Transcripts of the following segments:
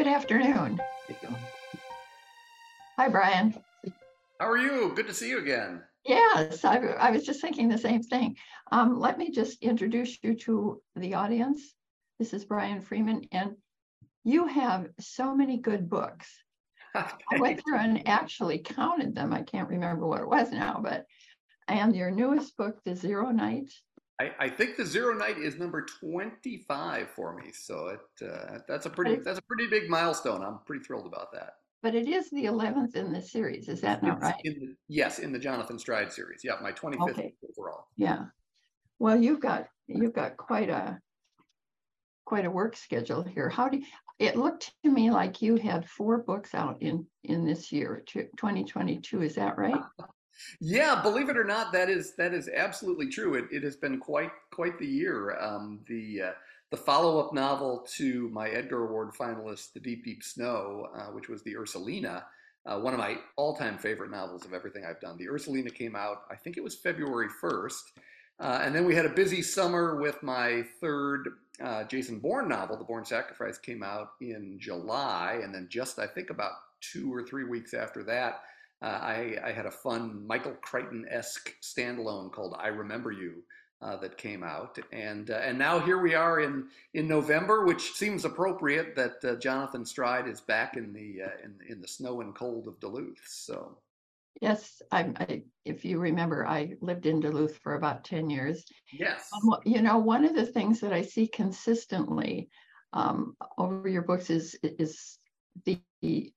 Good afternoon. Hi, Brian. How are you? Good to see you again. Yes, I, I was just thinking the same thing. Um, let me just introduce you to the audience. This is Brian Freeman, and you have so many good books. I went through and actually counted them. I can't remember what it was now, but and your newest book, The Zero Night. I, I think the Zero Night is number twenty-five for me, so it uh, that's a pretty that's a pretty big milestone. I'm pretty thrilled about that. But it is the eleventh in the series, is that not right? In the, yes, in the Jonathan Stride series. Yeah, my twenty-fifth okay. overall. Yeah. Well, you've got you've got quite a quite a work schedule here. How do you, it looked to me like you had four books out in in this year, 2022. Is that right? Yeah, believe it or not, that is that is absolutely true. It, it has been quite quite the year. Um, the uh, the follow up novel to my Edgar Award finalist, The Deep Deep Snow, uh, which was the Ursulina, uh, one of my all time favorite novels of everything I've done. The Ursulina came out, I think it was February first, uh, and then we had a busy summer with my third uh, Jason Bourne novel, The Bourne Sacrifice, came out in July, and then just I think about two or three weeks after that. Uh, I, I, had a fun Michael Crichton-esque standalone called "I Remember You" uh, that came out, and uh, and now here we are in in November, which seems appropriate that uh, Jonathan Stride is back in the uh, in in the snow and cold of Duluth. So. Yes, I, I, if you remember, I lived in Duluth for about 10 years. Yes. Um, you know, one of the things that I see consistently um, over your books is, is the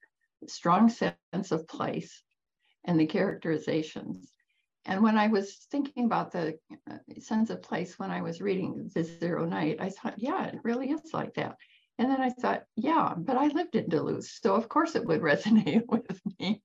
strong sense of place and the characterizations. And when I was thinking about the uh, sense of place when I was reading The Zero Night, I thought, yeah, it really is like that. And then I thought, yeah, but I lived in Duluth, so of course it would resonate with me.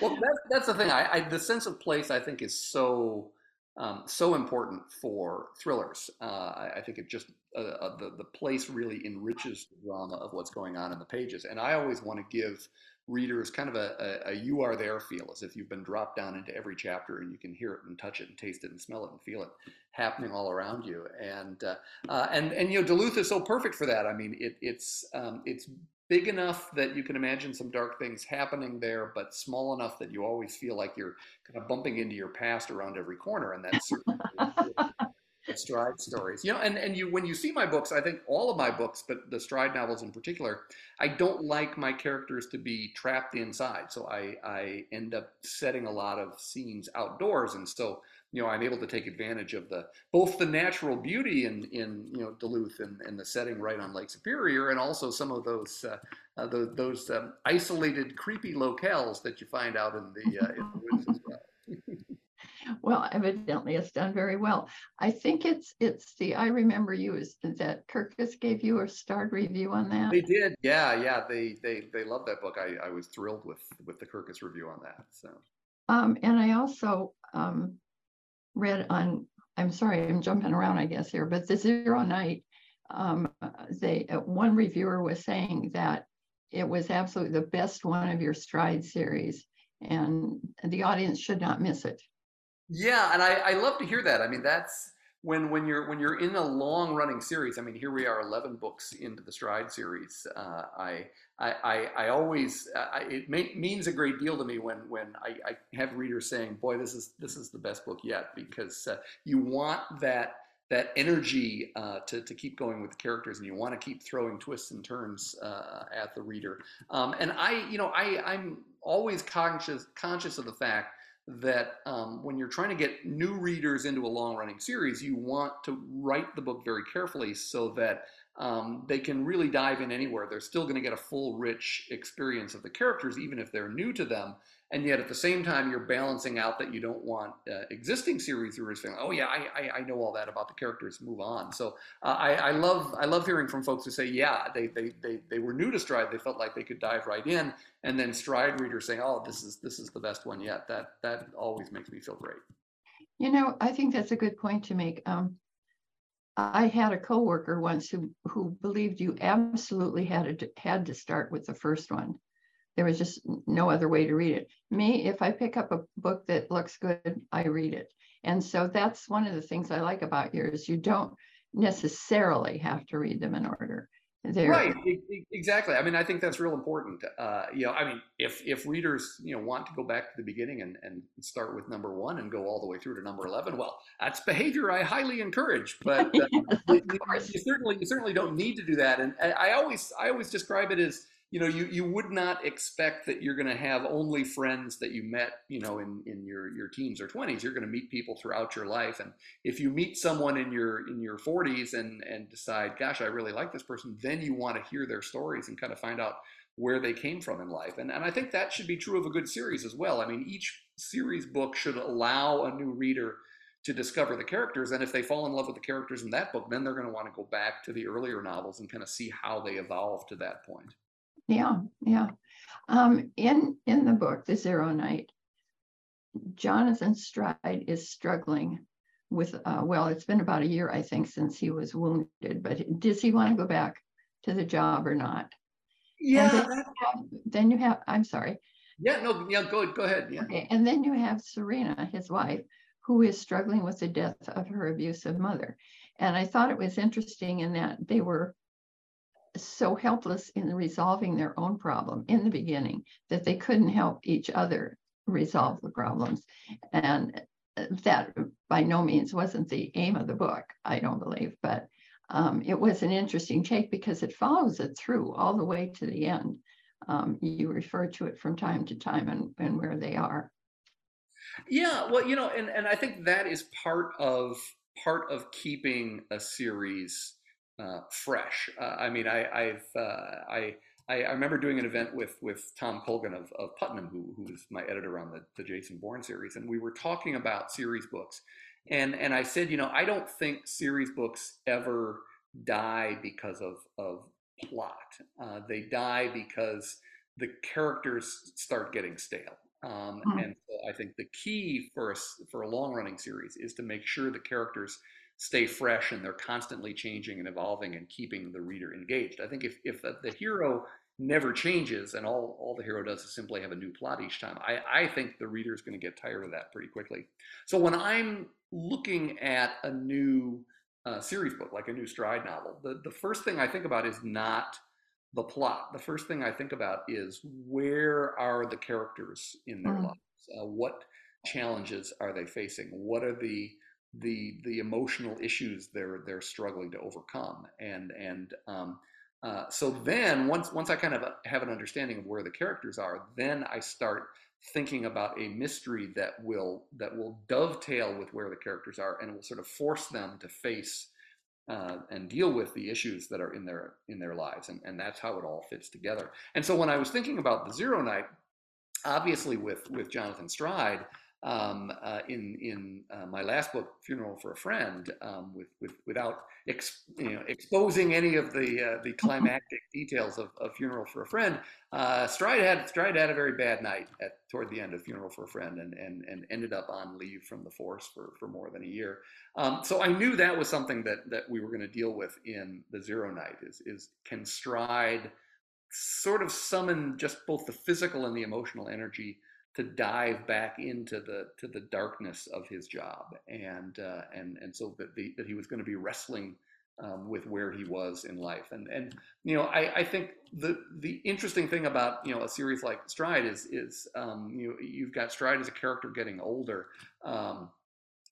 Well, that, that's the thing. I, I, the sense of place, I think, is so um, so important for thrillers. Uh, I, I, think it just uh, uh, the the place really enriches the drama of what's going on in the pages. And I always want to give readers kind of a, a, a, you are there feel as if you've been dropped down into every chapter and you can hear it and touch it and taste it and smell it and feel it happening all around you. And uh, uh, and and you know Duluth is so perfect for that. I mean it, it's um, it's big enough that you can imagine some dark things happening there but small enough that you always feel like you're kind of bumping into your past around every corner and that's certainly stride stories. You know and, and you when you see my books i think all of my books but the stride novels in particular i don't like my characters to be trapped inside. So i i end up setting a lot of scenes outdoors. And so you know i'm able to take advantage of the both the natural beauty in in you know duluth and, and the setting right on lake superior and also some of those uh, uh, those, those um, isolated creepy locales that you find out in the, uh, in well, evidently it's done very well. I think it's it's the I remember you is that Kirkus gave you a starred review on that. They did, yeah, yeah. They they they love that book. I, I was thrilled with with the Kirkus review on that. So um, and I also um, read on I'm sorry, I'm jumping around, I guess here, but the Zero Night, um, they uh, one reviewer was saying that it was absolutely the best one of your Stride series, and the audience should not miss it. Yeah, and I, I love to hear that. I mean, that's when when you're when you're in a long running series. I mean, here we are, eleven books into the Stride series. Uh, I, I I always I, it may, means a great deal to me when when I, I, have readers saying, "Boy, this is this is the best book yet," because uh, you want that that energy uh, to, to keep going with the characters and you want to keep throwing twists and turns uh, at the reader um, and i you know i i'm always conscious conscious of the fact that um, when you're trying to get new readers into a long running series, you want to write the book very carefully so that um, they can really dive in anywhere. They're still going to get a full, rich experience of the characters, even if they're new to them. And yet, at the same time, you're balancing out that you don't want uh, existing series viewers saying, "Oh yeah, I, I, I, know all that about the characters. Move on." So uh, I, I love I love hearing from folks who say, "Yeah, they, they they they were new to Stride. They felt like they could dive right in," and then Stride readers saying, "Oh, this is this is the best one yet." That that always makes me feel great. You know, I think that's a good point to make. Um, I had a coworker once who who believed you absolutely had to had to start with the first one. There was just no other way to read it. Me, if I pick up a book that looks good, I read it. And so that's one of the things I like about yours. You don't necessarily have to read them in order. They're, right, exactly. I mean, I think that's real important. Uh, you know, I mean, if if readers you know want to go back to the beginning and, and start with number one and go all the way through to number eleven, well, that's behavior I highly encourage. But uh, yes, you, you certainly you certainly don't need to do that. And I always I always describe it as you know, you, you would not expect that you're going to have only friends that you met, you know, in, in your, your teens or 20s. You're going to meet people throughout your life. And if you meet someone in your in your 40s and, and decide, gosh, I really like this person, then you want to hear their stories and kind of find out where they came from in life. And, and I think that should be true of a good series as well. I mean, each series book should allow a new reader to discover the characters. And if they fall in love with the characters in that book, then they're going to want to go back to the earlier novels and kind of see how they evolved to that point. Yeah, yeah. Um, in in the book, The Zero Night, Jonathan Stride is struggling with. Uh, well, it's been about a year, I think, since he was wounded. But does he want to go back to the job or not? Yeah. Then you, have, then you have. I'm sorry. Yeah. No. Yeah. Go. Go ahead. Yeah. Okay. And then you have Serena, his wife, who is struggling with the death of her abusive mother. And I thought it was interesting in that they were so helpless in resolving their own problem in the beginning that they couldn't help each other resolve the problems. And that by no means wasn't the aim of the book, I don't believe, but um, it was an interesting take because it follows it through all the way to the end. Um, you refer to it from time to time and, and where they are. Yeah, well, you know, and, and I think that is part of part of keeping a series uh, fresh. Uh, I mean, I, I've uh, I, I, I remember doing an event with with Tom Colgan of, of Putnam, who who was my editor on the, the Jason Bourne series, and we were talking about series books, and and I said, you know, I don't think series books ever die because of of plot. Uh, they die because the characters start getting stale. Um, mm-hmm. And so I think the key for a, for a long running series is to make sure the characters stay fresh and they're constantly changing and evolving and keeping the reader engaged. I think if, if the hero never changes and all, all the hero does is simply have a new plot each time, I, I think the reader is going to get tired of that pretty quickly. So when I'm looking at a new uh, series book, like a new Stride novel, the, the first thing I think about is not the plot. The first thing I think about is where are the characters in their mm. lives? Uh, what challenges are they facing? What are the the the emotional issues they're they're struggling to overcome. And and um, uh, so then once once I kind of have an understanding of where the characters are then I start thinking about a mystery that will that will dovetail with where the characters are and will sort of force them to face uh, and deal with the issues that are in their in their lives. And, and that's how it all fits together. And so when I was thinking about the zero night obviously with with Jonathan Stride um, uh, in in uh, my last book, Funeral for a Friend, um, with, with without ex, you know, exposing any of the uh, the climactic details of, of, Funeral for a Friend. Uh, Stride had Stride had a very bad night at toward the end of Funeral for a Friend, and and and ended up on leave from the force for for more than a year. Um, so I knew that was something that that we were going to deal with in the Zero Night. Is is can Stride sort of summon just both the physical and the emotional energy to dive back into the to the darkness of his job, and uh, and and so that the, that he was going to be wrestling um, with where he was in life, and and you know I, I think the the interesting thing about you know a series like Stride is is um, you you've got Stride as a character getting older. Um,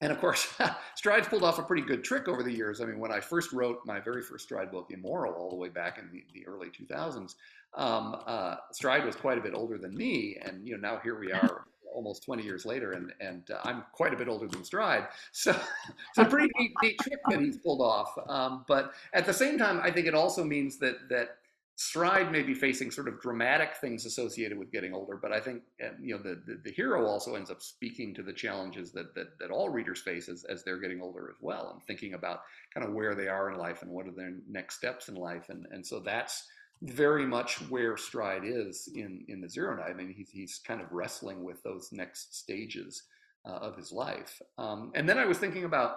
and of course, Stride's pulled off a pretty good trick over the years. I mean, when I first wrote my very first Stride book, Immoral, all the way back in the, the early 2000s, um, uh, Stride was quite a bit older than me, and you know now here we are, almost 20 years later, and and uh, I'm quite a bit older than Stride. So it's a pretty neat, neat trick that he's pulled off. Um, but at the same time, I think it also means that that Stride may be facing sort of dramatic things associated with getting older, but I think you know the, the, the hero also ends up speaking to the challenges that that, that all readers face as, as they're getting older as well, and thinking about kind of where they are in life and what are their next steps in life, and and so that's very much where Stride is in in the Zero Night. I mean, he's he's kind of wrestling with those next stages uh, of his life. Um, and then I was thinking about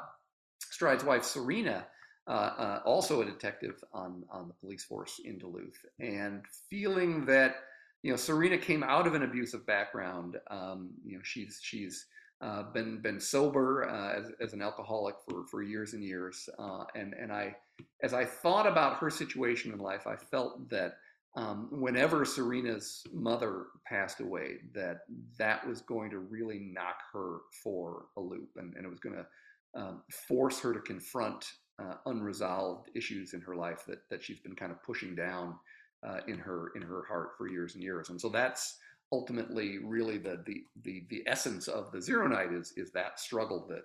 Stride's wife, Serena, uh, uh, also a detective on on the police force in Duluth, and feeling that you know Serena came out of an abusive background. Um, you know, she's she's uh, been been sober uh, as, as an alcoholic for, for years and years, uh, and and I, as I thought about her situation in life, I felt that um, whenever Serena's mother passed away, that that was going to really knock her for a loop, and, and it was going to um, force her to confront uh, unresolved issues in her life that that she's been kind of pushing down uh, in her in her heart for years and years. And so that's ultimately really the the the, the essence of the zero night is is that struggle that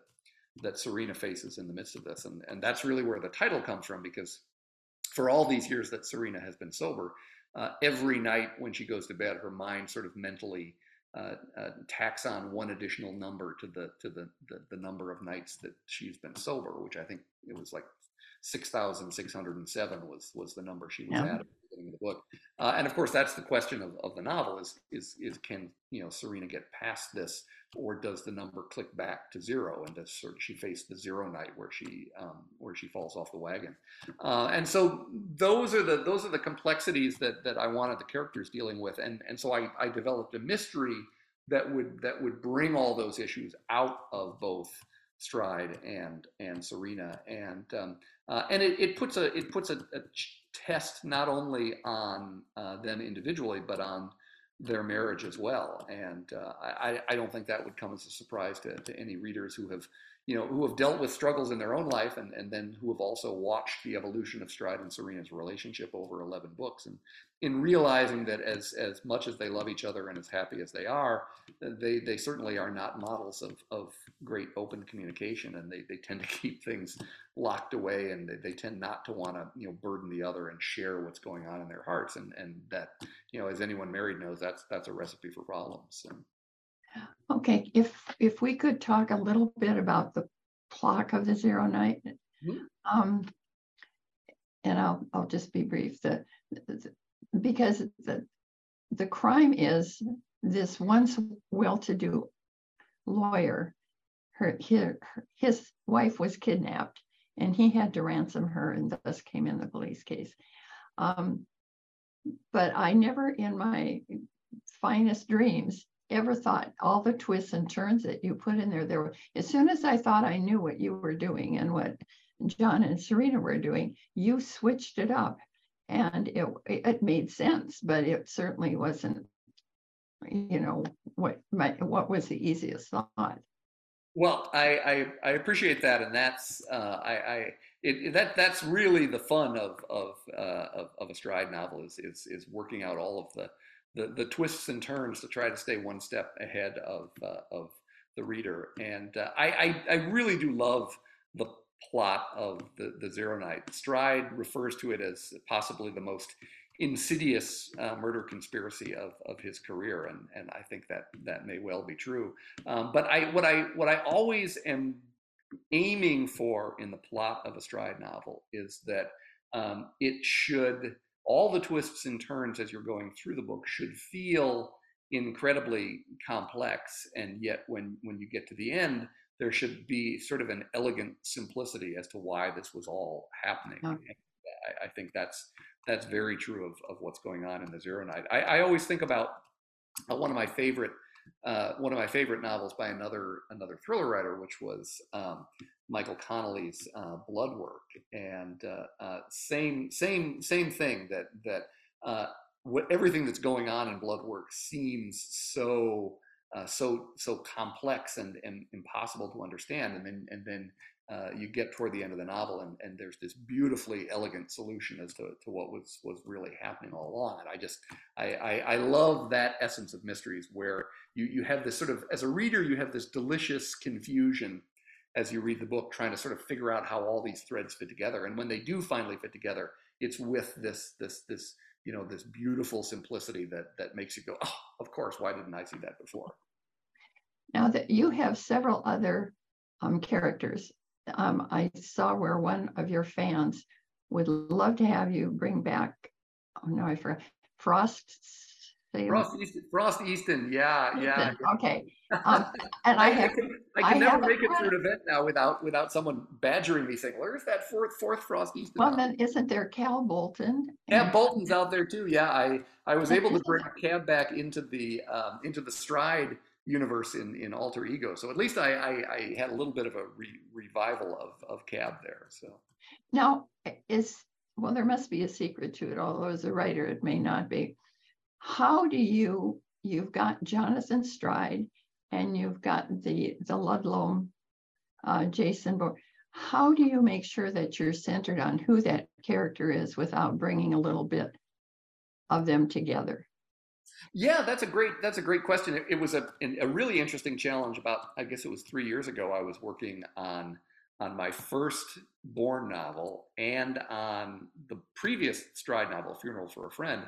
that Serena faces in the midst of this, and and that's really where the title comes from because for all these years that Serena has been sober, uh, every night when she goes to bed, her mind sort of mentally uh, uh, tacks on one additional number to the to the, the, the number of nights that she's been sober, which I think it was like six thousand six hundred and seven was was the number she was yeah. at the book. Uh, and of course, that's the question of, of the novel: is is is can you know Serena get past this, or does the number click back to zero, and does she face the zero night where she um, where she falls off the wagon? Uh, and so those are the those are the complexities that that I wanted the characters dealing with, and and so I I developed a mystery that would that would bring all those issues out of both Stride and and Serena, and um, uh, and it, it puts a it puts a, a test not only on uh, them individually, but on their marriage as well. And uh, I, I don't think that would come as a surprise to, to any readers who have you know, who have dealt with struggles in their own life and, and then who have also watched the evolution of Stride and Serena's relationship over 11 books. And in realizing that as, as much as they love each other and as happy as they are, they, they certainly are not models of, of great open communication and they, they tend to keep things locked away and they, they tend not to want to, you know, burden the other and share what's going on in their hearts. And, and that, you know, as anyone married knows, that's, that's a recipe for problems. Okay, if if we could talk a little bit about the plot of the Zero Night, mm-hmm. um, and I'll I'll just be brief. The, the because the the crime is this once well-to-do lawyer, her his, his wife was kidnapped, and he had to ransom her, and thus came in the police case. Um, but I never, in my finest dreams, ever thought all the twists and turns that you put in there there were as soon as i thought i knew what you were doing and what john and serena were doing you switched it up. And it it made sense but it certainly wasn't you know what my what was the easiest thought. Well i i, I appreciate that. And that's uh, i i it, that that's really the fun of of, uh, of, of a stride novel is is is working out all of the the, the twists and turns to try to stay one step ahead of, uh, of the reader. And uh, I, I, I, really do love the plot of the, the Zero Night. Stride refers to it as possibly the most insidious uh, murder conspiracy of, of his career, and, and I think that that may well be true. Um, but I what I what I always am aiming for in the plot of a Stride novel is that um, it should all the twists and turns as you're going through the book should feel incredibly complex and yet when when you get to the end there should be sort of an elegant simplicity as to why this was all happening. I, I, think that's that's very true of, of what's going on in the zero night. I, I always think about uh, one of my favorite uh, one of my favorite novels by another another thriller writer, which was um, Michael Connelly's uh, Blood Work, and uh, uh, same same same thing that that uh, what everything that's going on in Blood Work seems so uh, so so complex and, and impossible to understand, and then and then uh, you get toward the end of the novel and, and there's this beautifully elegant solution as to, to what was was really happening all along. And i just I, I, I love that essence of mysteries where you you have this sort of as a reader you have this delicious confusion as you read the book trying to sort of figure out how all these threads fit together. And when they do finally fit together it's with this this this you know this beautiful simplicity that that makes you go oh of course why didn't i see that before? Now that you have several other um, characters um, I saw where one of your fans would love to have you bring back. Oh no, I forgot. Frost. Frost Easton, Frost Easton, yeah, yeah. Okay, um, and I, I have. I can, I can I never make it through an event now without without someone badgering me saying, "Where's that fourth fourth Frost Easton?" Well, then isn't there Cab Bolton? Yeah, Bolton's out there too. Yeah, I I was able to bring Cab back into the um, into the Stride universe in, in alter ego. So at least I, I, I had a little bit of a re, revival of, of cab there. So now is, well, there must be a secret to it, although as a writer, it may not be. How do you, you've got Jonathan Stride and you've got the, the Ludlum, uh, Jason Bourne. How do you make sure that you're centered on who that character is without bringing a little bit of them together? Yeah, that's a great that's a great question. It, it was a a really interesting challenge. About I guess it was three years ago. I was working on on my first Bourne novel and on the previous Stride novel, Funeral for a Friend,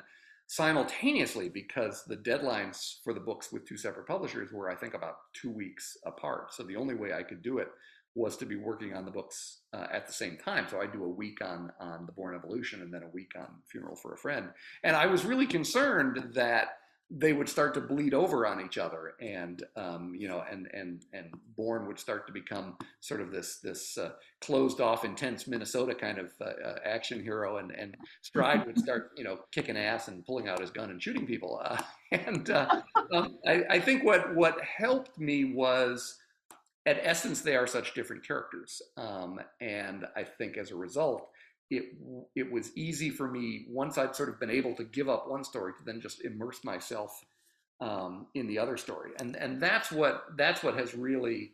simultaneously because the deadlines for the books with two separate publishers were, I think, about two weeks apart. So the only way I could do it was to be working on the books uh, at the same time. So I do a week on on the Bourne Evolution and then a week on Funeral for a Friend. And I was really concerned that they would start to bleed over on each other, and um, you know, and and and Bourne would start to become sort of this this uh, closed off, intense Minnesota kind of uh, uh action hero, and and Stride would start you know kicking ass and pulling out his gun and shooting people. Uh, and uh, um, I, I think what what helped me was at essence, they are such different characters. Um, and I think as a result, it it was easy for me once I'd sort of been able to give up one story to then just immerse myself um, in the other story, and and that's what that's what has really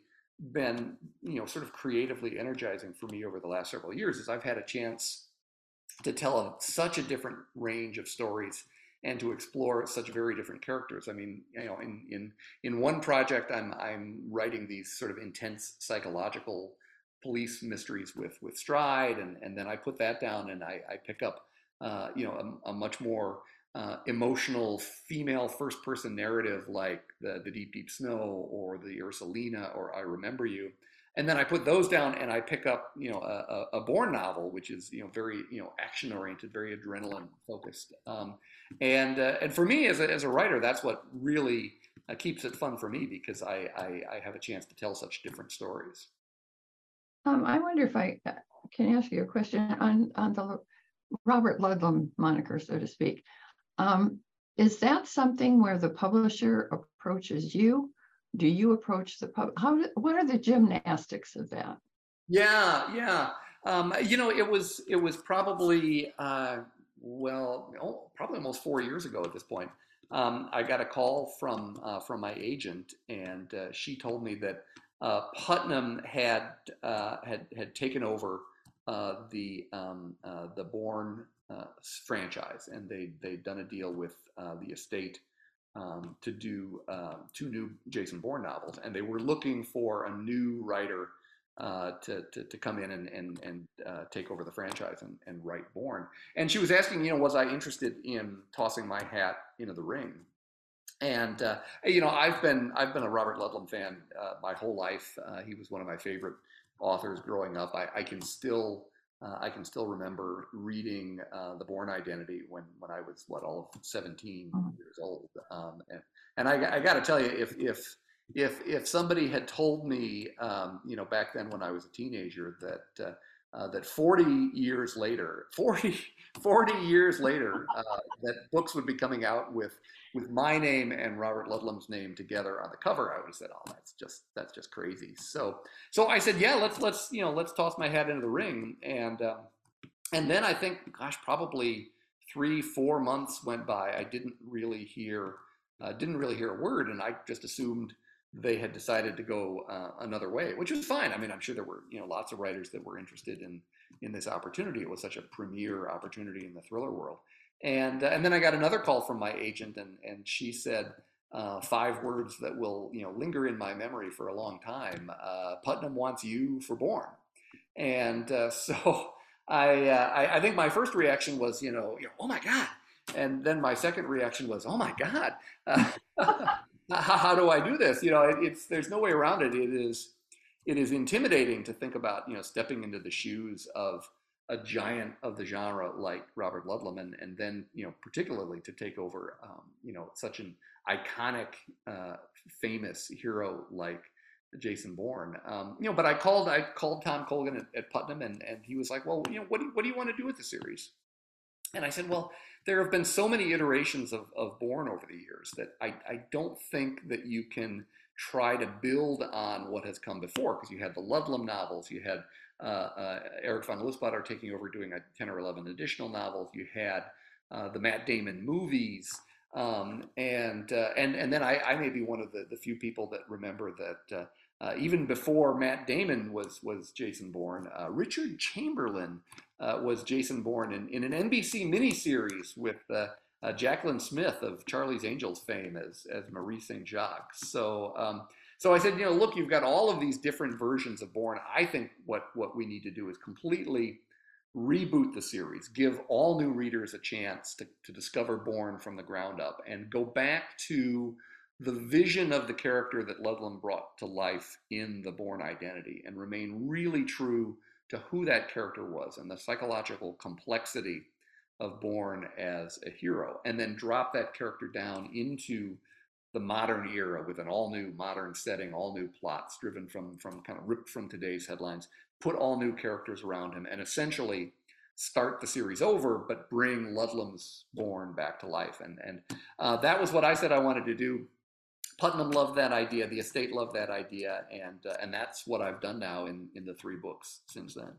been you know sort of creatively energizing for me over the last several years is I've had a chance to tell a, such a different range of stories and to explore such very different characters. I mean, you know, in in in one project, I'm I'm writing these sort of intense psychological police mysteries with with Stride, and and then I put that down and I, I pick up, uh, you know, a, a much more uh, emotional female first person narrative like the the Deep Deep Snow or the Ursulina or I Remember You. And then I put those down and I pick up, you know, a, a Bourne novel, which is, you know, very, you know, action oriented, very adrenaline focused. Um, and uh, and for me as a, as a writer, that's what really uh, keeps it fun for me because I, I, I have a chance to tell such different stories. Um, I wonder if I uh, can ask you a question on on the Robert Ludlum moniker, so to speak. Um, is that something where the publisher approaches you? Do you approach the public? How? What are the gymnastics of that? Yeah, yeah. Um, you know, it was it was probably uh, well, oh, probably almost four years ago at this point, um, I got a call from uh, from my agent, and uh, she told me that uh, Putnam had uh, had had taken over uh, the um, the Bourne franchise, and they they'd done a deal with the estate um, to do two new Jason Bourne novels, and they were looking for a new writer uh, to, to, to come in and, and, and uh, take over the franchise and, and write Bourne. And she was asking, you know, was I interested in tossing my hat into the ring? And uh, you know, I've been I've been a Robert Ludlum fan uh, my whole life. Uh, he was one of my favorite authors growing up. I, I can still uh, I can still remember reading The Bourne Identity when when I was what all of 17 mm-hmm. years old. Um, and and I, I got to tell you, if if if if somebody had told me, um, you know, back then when I was a teenager that uh, uh, that 40 years later, 40, 40 years later, uh, that books would be coming out with with my name and Robert Ludlum's name together on the cover, I would have said, "Oh, that's just that's just crazy." So so I said, "Yeah, let's let's you know let's toss my hat into the ring." And um, and then I think, gosh, probably three four months went by. I didn't really hear uh, didn't really hear a word, and I just assumed they had decided to go uh, another way, which was fine. I mean, I'm sure there were you know lots of writers that were interested in in this opportunity. It was such a premier opportunity in the thriller world. And uh, and then I got another call from my agent, and and she said uh, five words that will you know linger in my memory for a long time. Uh, Putnam wants you for Bourne, and uh, so I, uh, I, I think my first reaction was you know, you know oh my god, and then my second reaction was oh my god. how, how, do I do this? You know, it, it's there's no way around it. It is it is intimidating to think about you know stepping into the shoes of a giant of the genre like Robert Ludlum, and and then you know particularly to take over um, you know such an iconic, uh, famous hero like Jason Bourne. Um, you know, but I called I called Tom Colgan at, at, Putnam, and and he was like, well, you know, what do what do you want to do with the series? And I said, well, there have been so many iterations of, of Bourne over the years that I, I don't think that you can try to build on what has come before because you had the Ludlum novels, you had uh, uh, Eric von Lustbader taking over doing a 10 or 11 additional novels, you had uh, the Matt Damon movies. Um, and, uh, and, and then I, I may be one of the, the few people that remember that uh, uh, even before Matt Damon was was Jason Bourne, uh, Richard Chamberlain uh, was Jason Bourne in, in an NBC miniseries with uh, uh, Jaclyn Smith of Charlie's Angels fame as as Marie St. Jacques. So um, so I said, you know, look, you've got all of these different versions of Bourne. I think what what we need to do is completely reboot the series, give all new readers a chance to, to discover Bourne from the ground up, and go back to the vision of the character that Ludlum brought to life in the Bourne identity and remain really true to who that character was and the psychological complexity of Bourne as a hero, and then drop that character down into the modern era with an all new modern setting, all new plots driven from, from kind of ripped from today's headlines, put all new characters around him, and essentially start the series over, but bring Ludlum's Bourne back to life. And, and uh, that was what I said I wanted to do Putnam loved that idea. The estate loved that idea, and uh, and that's what I've done now in in the three books since then.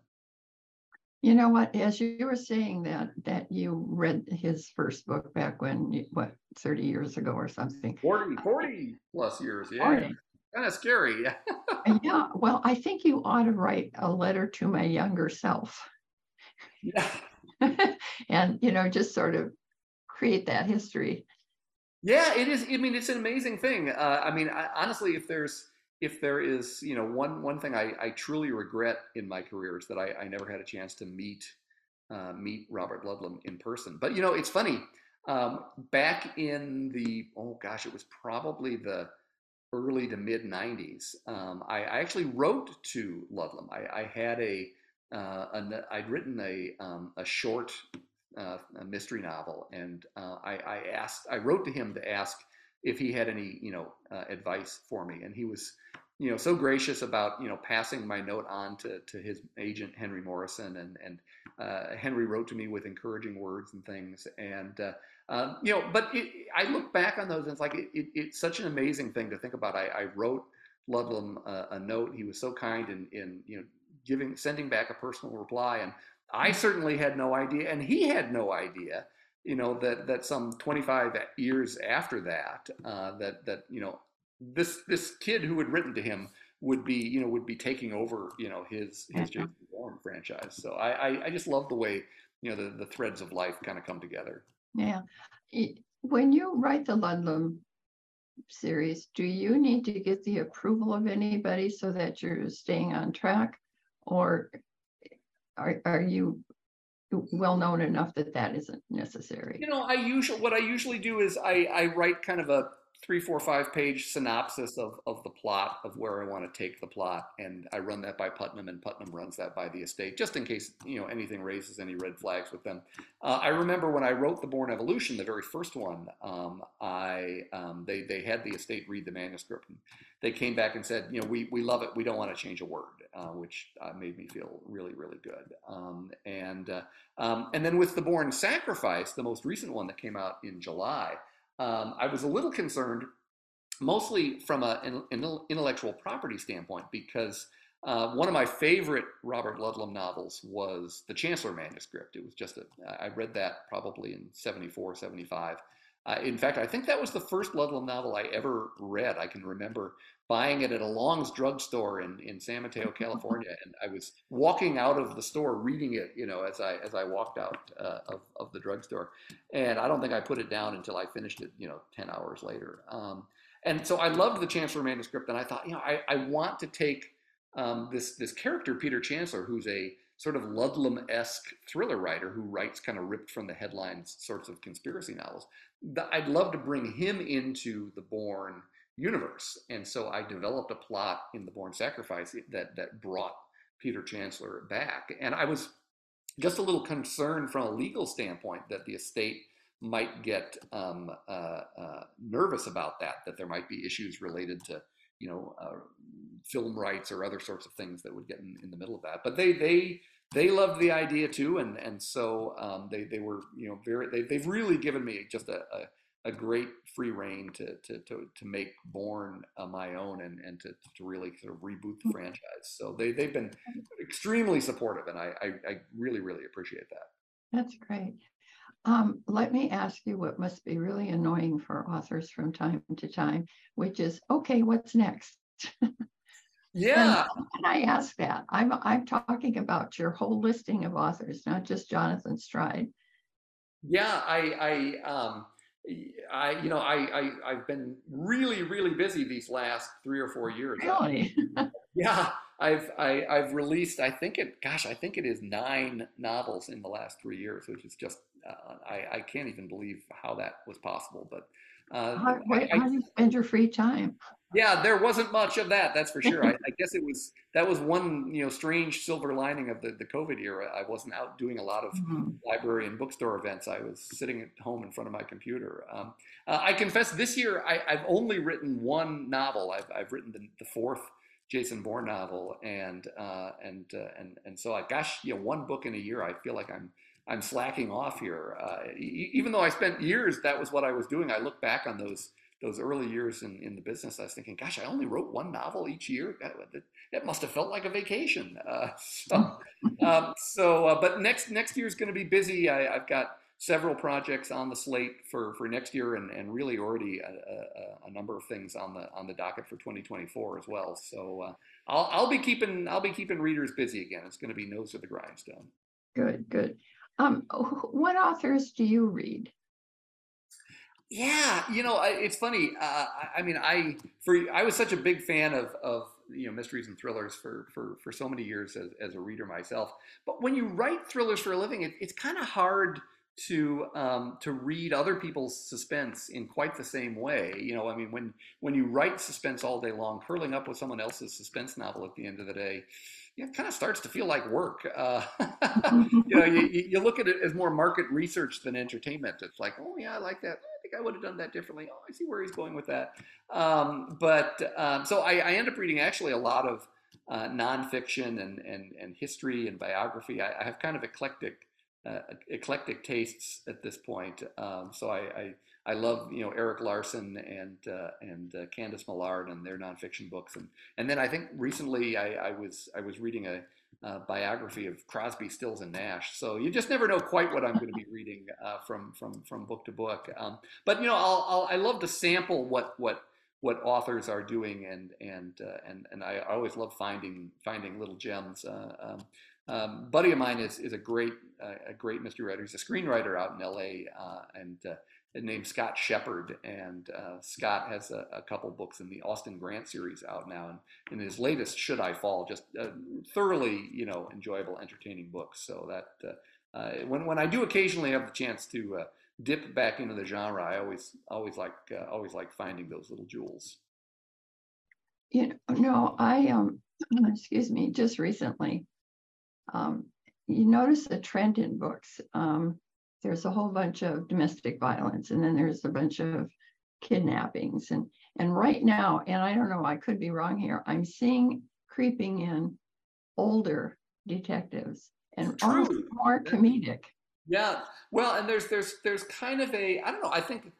You know what? As you were saying that that you read his first book back when what 30 years ago or something. 40, 40 plus years, yeah. 40. Kind of scary. yeah. Well, I think you ought to write a letter to my younger self. Yeah. and you know, just sort of create that history. Yeah, it is. I mean, it's an amazing thing. Uh, I mean, I, honestly, if there's if there is, you know, one one thing I, I truly regret in my career is that I, I never had a chance to meet uh, meet Robert Ludlum in person. But you know, it's funny. Um, back in the oh gosh, it was probably the early to mid '90s. Um, I, I, actually wrote to Ludlum. I, I had a, uh, a I'd written a um, a short uh, a mystery novel, and uh, I, I, asked, I wrote to him to ask if he had any, you know, uh, advice for me, and he was, you know, so gracious about, you know, passing my note on to, to his agent Henry Morrison, and and uh, Henry wrote to me with encouraging words and things, and uh, um, you know, but it, I look back on those, and it's like it, it, it's such an amazing thing to think about. I, I wrote Ludlum a, a note. He was so kind in in you know giving sending back a personal reply and I certainly had no idea, and he had no idea, you know, that that some 25 years after that, uh, that that you know, this this kid who had written to him would be, you know, would be taking over, you know, his his Jason Bourne franchise. So I, I I just love the way you know the the threads of life kind of come together. Yeah, when you write the Ludlum series, do you need to get the approval of anybody so that you're staying on track, or are, are you well known enough that that isn't necessary? You know, I usually what I usually do is I, I write kind of a three, four, five page synopsis of, of the plot of where I want to take the plot, and I run that by Putnam, and Putnam runs that by the estate, just in case you know anything raises any red flags with them. Uh, I remember when I wrote the Bourne Evolution, the very first one, um, I um, they they had the estate read the manuscript, and they came back and said, you know, we we love it, we don't want to change a word, uh, which uh, made me feel really really good. Um, and uh, um, and then with the Bourne Sacrifice, the most recent one that came out in July um, I was a little concerned, mostly from an intellectual property standpoint, because uh, one of my favorite Robert Ludlum novels was the Chancellor manuscript. It was just a, I read that probably in 74, 75. Uh, in fact, I think that was the first Ludlum novel I ever read. I can remember buying it at a Long's drugstore in, in San Mateo, California, and I was walking out of the store reading it, you know, as I as I walked out uh, of of the drugstore, and I don't think I put it down until I finished it, you know, ten hours later. Um, and so I loved the Chancellor manuscript, and I thought, you know, I, I want to take um, this this character Peter Chancellor, who's a sort of Ludlum-esque thriller writer who writes kind of ripped from the headlines sorts of conspiracy novels. I'd love to bring him into the Bourne universe. And so I developed a plot in the Bourne Sacrifice that that brought Peter Chancellor back. And I was just a little concerned from a legal standpoint that the estate might get um, uh, uh, nervous about that, that there might be issues related to you know, uh, film rights or other sorts of things that would get in, in, the middle of that. But they they they loved the idea too, and and so um, they they were you know very they they've really given me just a, a, a great free reign to to to, to make Bourne uh, my own and and to, to really sort of reboot the franchise. So they they've been extremely supportive, and I I, I really really appreciate that. That's great. Um, let me ask you what must be really annoying for authors from time to time, which is okay, what's next? Yeah. And, I ask that. I'm I'm talking about your whole listing of authors, not just Jonathan Stride. Yeah, I I um I you know I, I I've been really really busy these last three or four years. Really? yeah, I've I, I've released I think it gosh I think it is nine novels in the last three years, which is just uh, I I can't even believe how that was possible. But uh, how, I, how do you spend your free time? Yeah, there wasn't much of that. That's for sure. I, I, guess it was that was one you know strange silver lining of the, the COVID era. I wasn't out doing a lot of mm-hmm. library and bookstore events. I was sitting at home in front of my computer. Um, uh, I confess, this year I, have only written one novel. I've, I've written the, the fourth Jason Bourne novel, and uh, and uh, and and so I gosh, you know, one book in a year. I feel like I'm I'm slacking off here. Uh, even though I spent years, that was what I was doing. I look back on those those early years in, in the business, I was thinking, gosh, I only wrote one novel each year. That, that, that must have felt like a vacation. Uh, so, um, so uh, but next next year is going to be busy. I, have got several projects on the slate for, for next year, and, and really already a, a, a, number of things on the on the docket for 2024 as well. So uh, I'll I'll be keeping I'll be keeping readers busy again. It's going to be nose to the grindstone. Good, good. Um, what authors do you read? Yeah, you know, it's funny. Uh, I mean, I for I was such a big fan of of you know mysteries and thrillers for for for so many years as, as a reader myself. But when you write thrillers for a living, it, it's kind of hard to um, to read other people's suspense in quite the same way. You know, I mean, when when you write suspense all day long, curling up with someone else's suspense novel at the end of the day, it kind of starts to feel like work. Uh, you know, you, you look at it as more market research than entertainment. It's like, oh yeah, I like that. I think I would have done that differently. Oh, I see where he's going with that. Um, but um, so I, I, end up reading actually a lot of uh, nonfiction and, and and history and biography. I, I have kind of eclectic uh, eclectic tastes at this point. Um, so I, I, I love you know Erik Larson and uh, and uh, Candice Millard and their nonfiction books, and and then I think recently I, I was I was reading a, a, biography of Crosby, Stills and Nash. So you just never know quite what I'm going to be reading uh, from from from book to book. Um, but you know I'll, I'll I love to sample what what what authors are doing and and uh, and and I always love finding finding little gems. Uh, um, um, buddy of mine is is a great uh, a great mystery writer. He's a screenwriter out in L.A. Uh, and uh, named Scott Shepard. and uh, Scott has a, a, couple books in the Austin Grant series out now, and in his latest Should I Fall, just thoroughly you know enjoyable, entertaining books. So that uh, when when I do occasionally have the chance to uh, dip back into the genre, I always always like always like finding those little jewels. You know, no, I um, excuse me, just recently um, you notice a trend in books. Um, there's a whole bunch of domestic violence, and then there's a bunch of kidnappings. And, and right now, and I don't know, I could be wrong here, I'm seeing creeping in older detectives and more comedic. Yeah, well, and there's there's there's kind of a I don't know. I think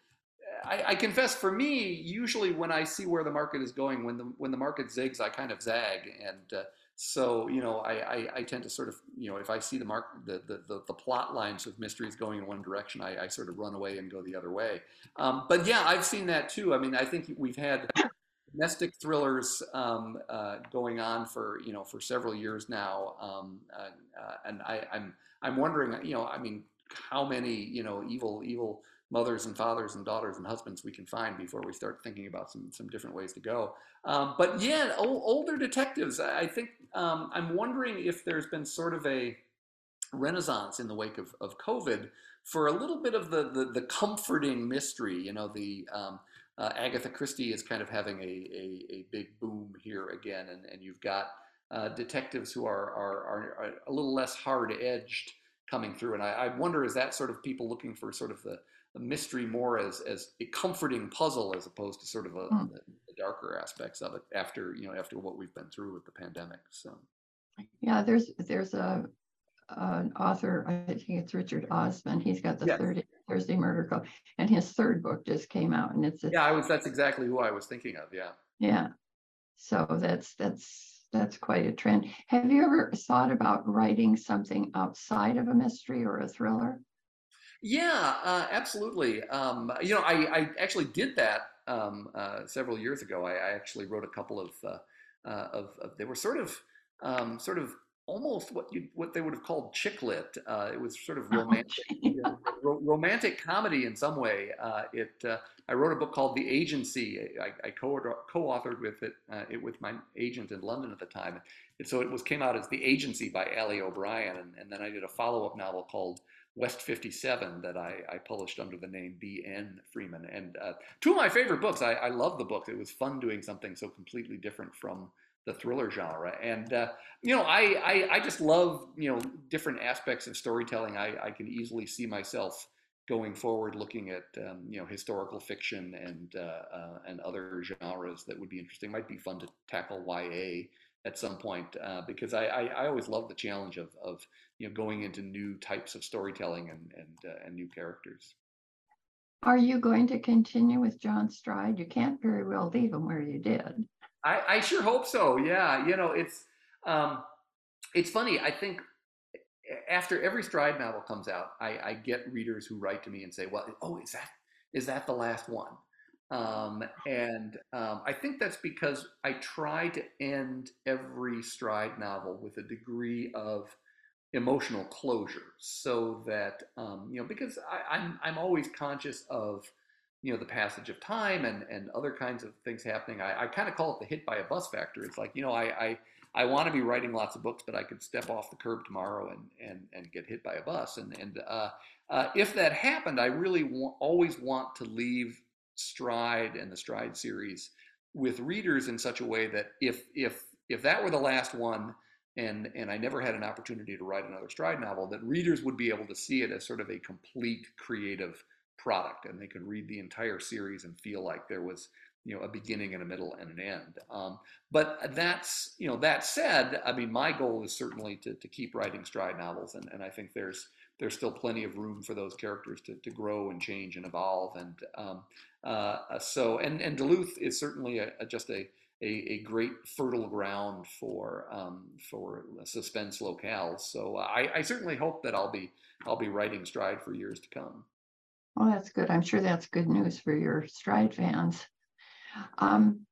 I, I, confess for me, usually when I see where the market is going, when the when the market zigs, I kind of zag, and uh, so you know I, I, I, tend to sort of you know if I see the mark the, the, the, the plot lines of mysteries going in one direction I, I sort of run away and go the other way. Um, but yeah I've seen that too. I mean I think we've had domestic thrillers um, uh, going on for you know for several years now. Um, uh, uh, and I, I'm I'm wondering you know I mean how many you know evil evil mothers and fathers and daughters and husbands we can find before we start thinking about some some different ways to go. Um, but yeah, older detectives. I think um, I'm wondering if there's been sort of a renaissance in the wake of, of COVID for a little bit of the the, the comforting mystery. You know, the um, uh, Agatha Christie is kind of having a, a, a big boom here again, and, and you've got uh, detectives who are, are, are a little less hard edged coming through. And I, I, wonder is that sort of people looking for sort of the mystery more as as a comforting puzzle as opposed to sort of a, mm. the, the, darker aspects of it after you know after what we've been through with the pandemic. So yeah, there's there's a an author, I think it's Richard Osman. He's got the Yes. third Thursday Murder Club, and his third book just came out, and it's a, Yeah, I was. That's exactly who I was thinking of. Yeah. yeah. So that's that's that's quite a trend. Have you ever thought about writing something outside of a mystery or a thriller? Yeah, uh, absolutely. Um, you know, I, I actually did that um, uh, several years ago. I, I actually wrote a couple of, uh, uh, of, of they were sort of um, sort of almost what you what they would have called chick lit. Uh, it was sort of romantic, you know, ro- romantic comedy in some way. Uh, it uh, I wrote a book called The Agency. I, I co co-authored with it uh, it with my agent in London at the time. And so it was came out as The Agency by Ali O'Brien, and, and then I did a follow up novel called West 57 that I, I published under the name B.N. Freeman. And uh, two of my favorite books. I, I love the books. It was fun doing something so completely different from the thriller genre. And uh, you know, I, I, I just love you know different aspects of storytelling. I, I can easily see myself going forward looking at um, you know historical fiction and uh, uh, and other genres that would be interesting. Might be fun to tackle YA at some point uh, because I, I, I always love the challenge of of you know going into new types of storytelling and and uh, and new characters. Are you going to continue with John Stride? You can't very well leave him where you did. I, I sure hope so. Yeah, you know, it's um, it's funny. I think after every Stride novel comes out, I, I get readers who write to me and say, "Well, oh, is that is that the last one?" Um, and um, I think that's because I try to end every Stride novel with a degree of emotional closure, so that um, you know, because I, I'm I'm always conscious of you know the passage of time and and other kinds of things happening. I, I kind of call it the hit by a bus factor. It's like you know I I, I want to be writing lots of books, but I could step off the curb tomorrow and and and get hit by a bus. And and uh, uh, if that happened, I really wa- always want to leave Stride and the Stride series with readers in such a way that if if if that were the last one. And, and I never had an opportunity to write another Stride novel, that readers would be able to see it as sort of a complete creative product and they could read the entire series and feel like there was you know a beginning and a middle and an end um, but that's you know that said i mean my goal is certainly to, to keep writing stride novels and, and i think there's there's still plenty of room for those characters to, to grow and change and evolve and um, uh, so and and duluth is certainly a, a, just a, a, a great fertile ground for um, for suspense locales so I, I certainly hope that i'll be i'll be writing stride for years to come Oh, that's good. I'm sure that's good news for your Stride fans. Um,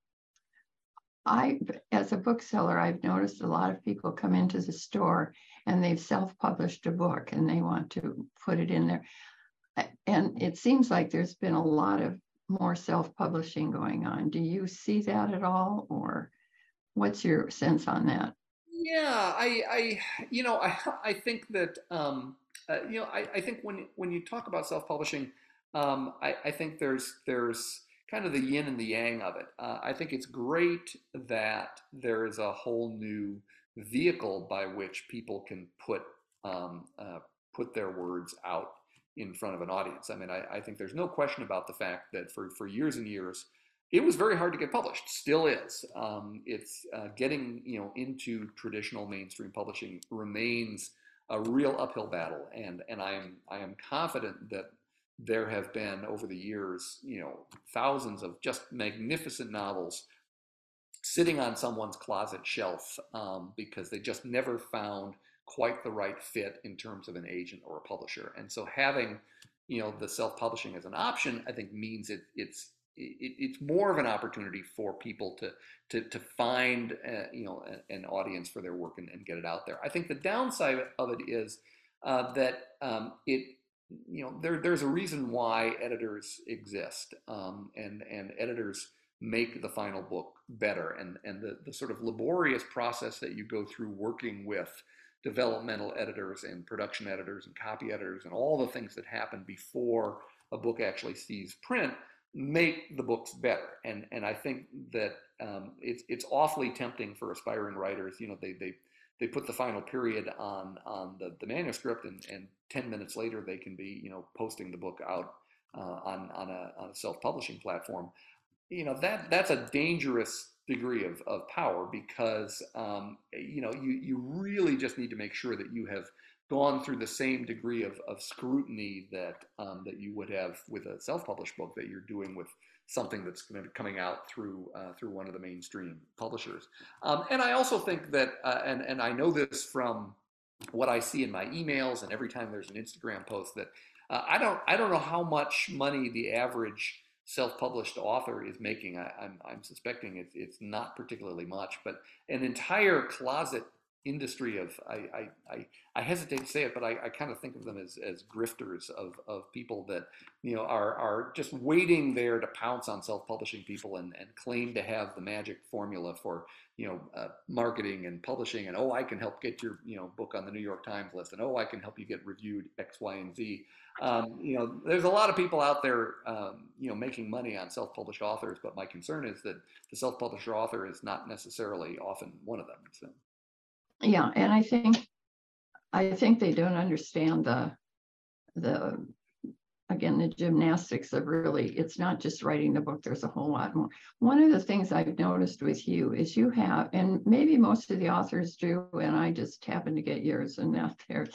I, as a bookseller, I've noticed a lot of people come into the store and they've self-published a book and they want to put it in there. And it seems like there's been a lot of more self-publishing going on. Do you see that at all, or what's your sense on that? Yeah, I, I you know, I, I think that, um, uh, you know, I, I think when when you talk about self-publishing, um, I, I think there's there's kind of the yin and the yang of it. Uh, I think it's great that there is a whole new vehicle by which people can put um, uh, put their words out in front of an audience. I mean, I, I, think there's no question about the fact that for, for years and years, it was very hard to get published. Still is. Um, it's uh, getting you know into traditional mainstream publishing remains a real uphill battle, and and I am I am confident that there have been over the years, you know, thousands of just magnificent novels sitting on someone's closet shelf um, because they just never found quite the right fit in terms of an agent or a publisher. And so having, you know, the self-publishing as an option, I think means it, it's it, it's more of an opportunity for people to to to find uh, you know an audience for their work and, and, get it out there. I think the downside of it is uh, that um, it you know, there, there's a reason why editors exist, um, and and editors make the final book better, and and the the sort of laborious process that you go through working with developmental editors and production editors and copy editors and all the things that happen before a book actually sees print make the books better. And and I think that um, it's it's awfully tempting for aspiring writers. You know, they they they put the final period on on the, the manuscript and, and 10 minutes later they can be you know posting the book out uh, on on a, on a self-publishing platform you know that that's a dangerous degree of, of power because um, you know you, you really just need to make sure that you have gone through the same degree of, of scrutiny that um, that you would have with a self-published book that you're doing with something that's going to be coming out through uh, through one of the mainstream publishers. Um, and I also think that, uh, and and I know this from what I see in my emails and every time there's an Instagram post that uh, I don't I don't know how much money the average self-published author is making. I, am I'm, I'm suspecting it's it's not particularly much, but an entire closet industry of I, I, I, I, hesitate to say it, but I, I kind of think of them as, as grifters of, of people that you know are, are just waiting there to pounce on self-publishing people and, and claim to have the magic formula for you know uh, marketing and publishing and oh I can help get your you know book on the New York Times list and oh I can help you get reviewed X Y and Z. Um, you know there's a lot of people out there um, you know making money on self-published authors, but my concern is that the self-published author is not necessarily often one of them. So. Yeah, and I think I think they don't understand the the again the gymnastics of really it's not just writing the book there's a whole lot more. One of the things i've noticed with you is you have and maybe most of the authors do and i just happen to get yours and not theirs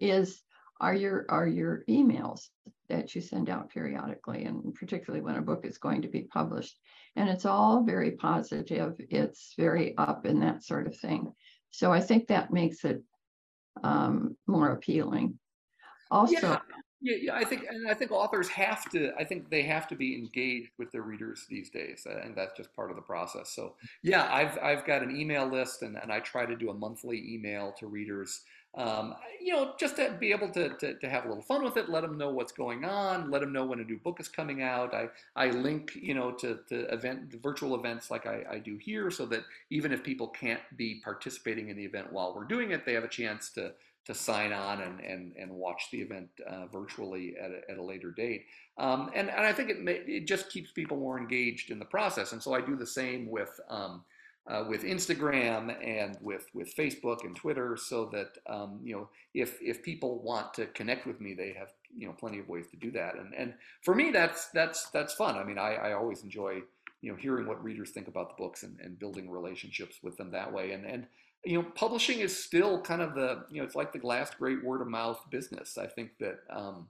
is are your are your emails that you send out periodically and particularly when a book is going to be published and it's all very positive it's very up and that sort of thing so I think that makes it um, more appealing. Also, yeah. Yeah, I think, and I think authors have to. I think they have to be engaged with their readers these days, and that's just part of the process. So, yeah, I've I've got an email list, and, and I try to do a monthly email to readers um, you know, just to be able to, to, to, have a little fun with it, let them know what's going on, let them know when a new book is coming out. I, I link, you know, to, to event, virtual events like I, I do here so that even if people can't be participating in the event while we're doing it, they have a chance to, to sign on and, and, and watch the event uh, virtually at a, at a later date. Um, and, and I think it, may, it just keeps people more engaged in the process. And so I do the same with, um, uh, with Instagram and with with Facebook and Twitter, so that um, you know if if people want to connect with me, they have you know plenty of ways to do that. And and for me, that's that's that's fun. I mean, I, I always enjoy you know hearing what readers think about the books and, and building relationships with them that way. And and you know, publishing is still kind of the you know it's like the last great word of mouth business. I think that um,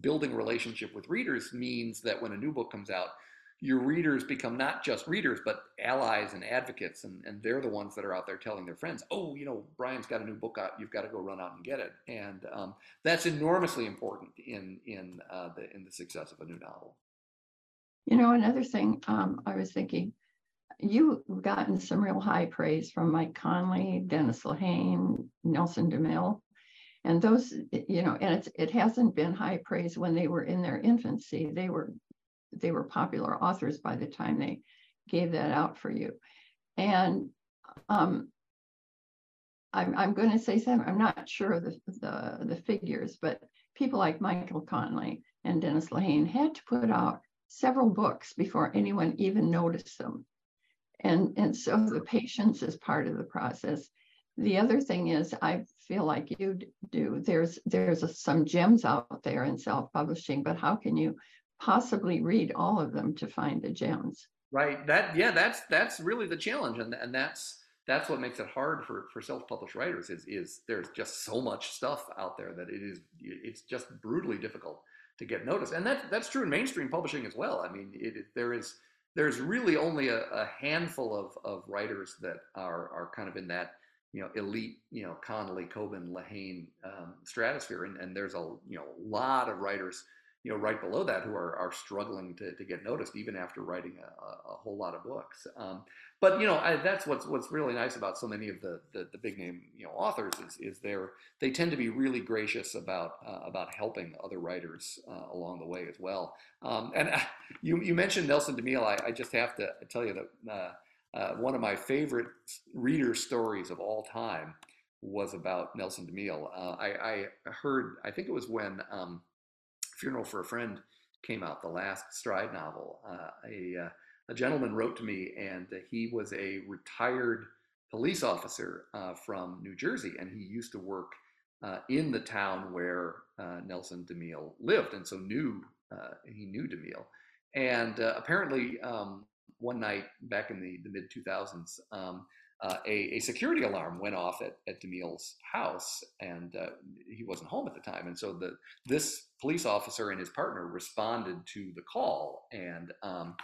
building relationship with readers means that when a new book comes out your readers become not just readers, but allies and advocates, and, and they're the ones that are out there telling their friends, oh, you know, Brian's got a new book out, you've got to go run out and get it. And um, that's enormously important in, in, uh, the, in the success of a new novel. You know, another thing um, I was thinking, you've gotten some real high praise from Mike Connelly, Dennis Lehane, Nelson DeMille. And those, you know, and it's, it hasn't been high praise when they were in their infancy. They were they were popular authors by the time they gave that out for you. And um, I'm, I'm going to say something, I'm not sure of the, the, the figures, but people like Michael Connelly and Dennis Lehane had to put out several books before anyone even noticed them. And, and so the patience is part of the process. The other thing is, I feel like you do. There's there's a, some gems out there in self-publishing, but how can you possibly read all of them to find the gems. Right. That yeah, that's that's really the challenge, and and that's that's what makes it hard for for self-published writers is is there's just so much stuff out there that it is it's just brutally difficult to get noticed, and that that's true in mainstream publishing as well. I mean, it, there is there's really only a, a handful of of writers that are are kind of in that you know elite you know Connelly, Coben, Lehane um, stratosphere, and and there's a you know a lot of writers you know, right below that who are, are struggling to, to get noticed even after writing a, a whole lot of books. Um, but you know, I, that's what's what's really nice about so many of the the, the big name you know authors is is they're they tend to be really gracious about uh, about helping other writers uh, along the way as well. Um, and uh, you you mentioned Nelson DeMille. I, I just have to tell you that. Uh, uh, one of my favorite reader stories of all time was about Nelson DeMille. Uh, I, I, heard, I think it was when um, Funeral for a Friend came out, the last Stride novel, uh, a, uh, a gentleman wrote to me, and he was a retired police officer uh, from New Jersey, and he used to work uh, in the town where Nelson DeMille lived, and so knew he knew DeMille. And apparently, um, one night back in the, the mid 2000s, um, uh, a, a, security alarm went off at, at DeMille's house, and uh, he wasn't home at the time. And so the this police officer and his partner responded to the call, and um,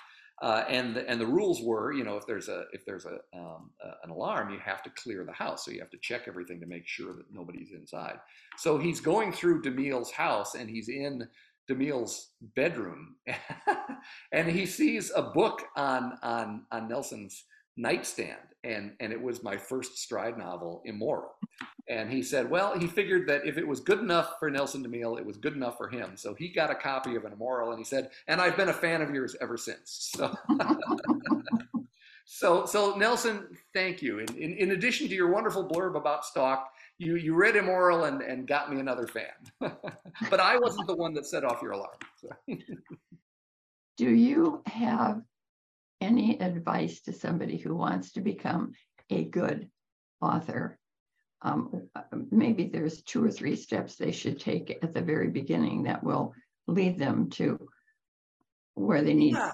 uh, and the, and the rules were, you know, if there's a if there's a, um, an alarm, you have to clear the house, so you have to check everything to make sure that nobody's inside. So he's going through DeMille's house, and he's in DeMille's bedroom, and he sees a book on on on Nelson's nightstand and and it was my first stride novel immoral. And he said well he figured that if it was good enough for nelson demille it was good enough for him. So he got a copy of an immoral and he said and i've been a fan of yours ever since. So so so nelson thank you. In, in, in addition to your wonderful blurb about Stalked you you read immoral and and got me another fan. But i wasn't the one that set off your alarm so. do you have any advice to somebody who wants to become a good author, um, maybe there's two or three steps they should take at the very beginning that will lead them to where they need yeah.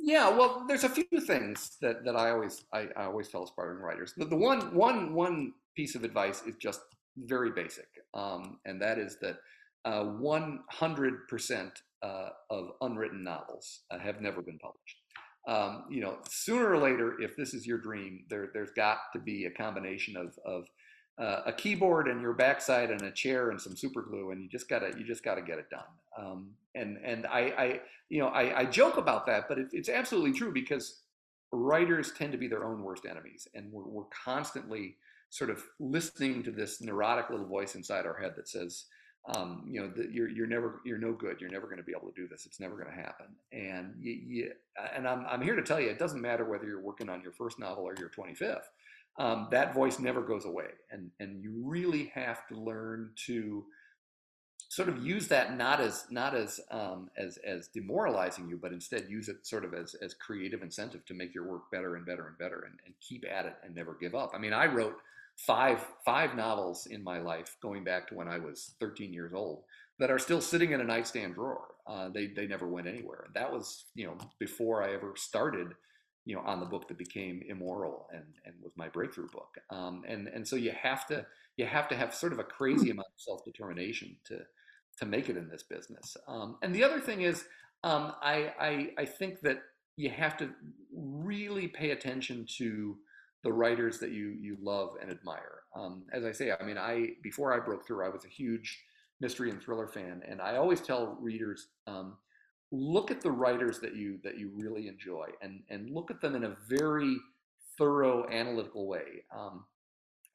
Yeah, well, there's a few things that, that I always I, I always tell aspiring writers. The, the one one one piece of advice is just very basic, um, and that is that uh, 100% uh, of unwritten novels uh, have never been published um, you know, sooner or later, if this is your dream, there, there's got to be a combination of, of uh, a keyboard and your backside and a chair and some super glue, and you just gotta, you just gotta get it done. Um, and and I, I, you know, I, I joke about that, but it, it's absolutely true because writers tend to be their own worst enemies, and we're, we're constantly sort of listening to this neurotic little voice inside our head that says, um, you know, the, you're you're never you're no good. You're never going to be able to do this. It's never going to happen. And you, you, and I'm I'm here to tell you, it doesn't matter whether you're working on your first novel or your 25th. Um, that voice never goes away, and and you really have to learn to sort of use that not as not as um, as as demoralizing you, but instead use it sort of as as creative incentive to make your work better and better and better, and, and keep at it and never give up. I mean, I wrote five five novels in my life going back to when I was 13 years old that are still sitting in a nightstand drawer. Uh, they they never went anywhere. That was you know before I ever started you know on the book that became immoral and and was my breakthrough book. Um, and and so you have to you have to have sort of a crazy amount of self determination to to make it in this business. Um, and the other thing is um, I, I I think that you have to really pay attention to the writers that you you love and admire. Um, as I say, I mean, I before I broke through, I was a huge mystery and thriller fan, and I always tell readers, um, look at the writers that you that you really enjoy, and and look at them in a very thorough, analytical way, um,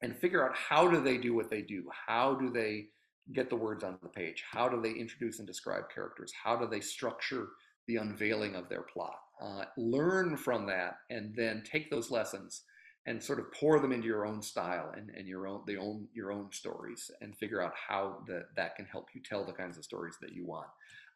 and figure out how do they do what they do, how do they get the words on the page, how do they introduce and describe characters, how do they structure the unveiling of their plot. Uh, learn from that, and then take those lessons and sort of pour them into your own style and, and your own the own your own stories and figure out how that that can help you tell the kinds of stories that you want.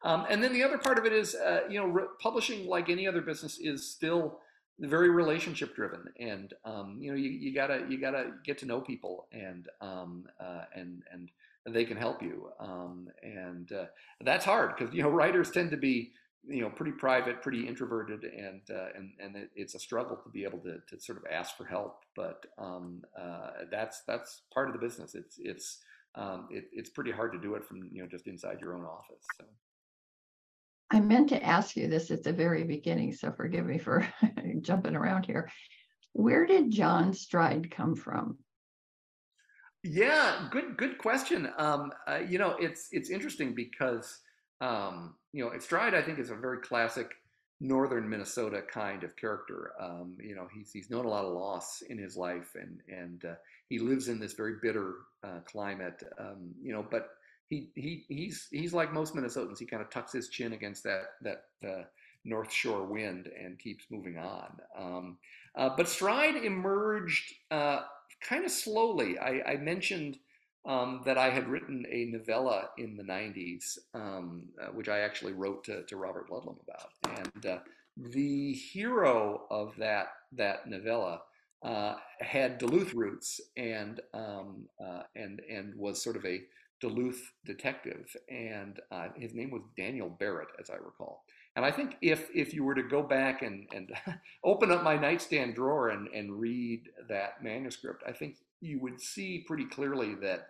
Um, and then the other part of it is, uh, you know, re- publishing like any other business is still very relationship driven, and um, you know, you, you gotta you gotta get to know people, and um, uh, and and they can help you, um, and uh, that's hard because you know writers tend to be you know pretty private pretty introverted and uh, and and it, it's a struggle to be able to, to sort of ask for help. But um, uh, that's that's part of the business. It's it's um, it, it's pretty hard to do it from you know just inside your own office so. I meant to ask you this at the very beginning so forgive me for jumping around here. Where did john stride come from? Yeah good good question. Um, uh, you know it's it's interesting because um, you know, Stride, I think, is a very classic northern Minnesota kind of character. Um, you know, he's he's known a lot of loss in his life, and and uh, he lives in this very bitter uh, climate. Um, you know, but he he he's he's like most Minnesotans. He kind of tucks his chin against that that uh, North Shore wind and keeps moving on. Um, uh, but Stride emerged uh, kind of slowly. I, I mentioned um, that I had written a novella in the 90s, um, uh, which I actually wrote to, to Robert Ludlum about. And uh, the hero of that, that novella uh, had Duluth roots and, um, uh, and, and was sort of a Duluth detective. And uh, his name was Daniel Barrett, as I recall. and I think if if you were to go back and and open up my nightstand drawer and and read that manuscript, I think you would see pretty clearly that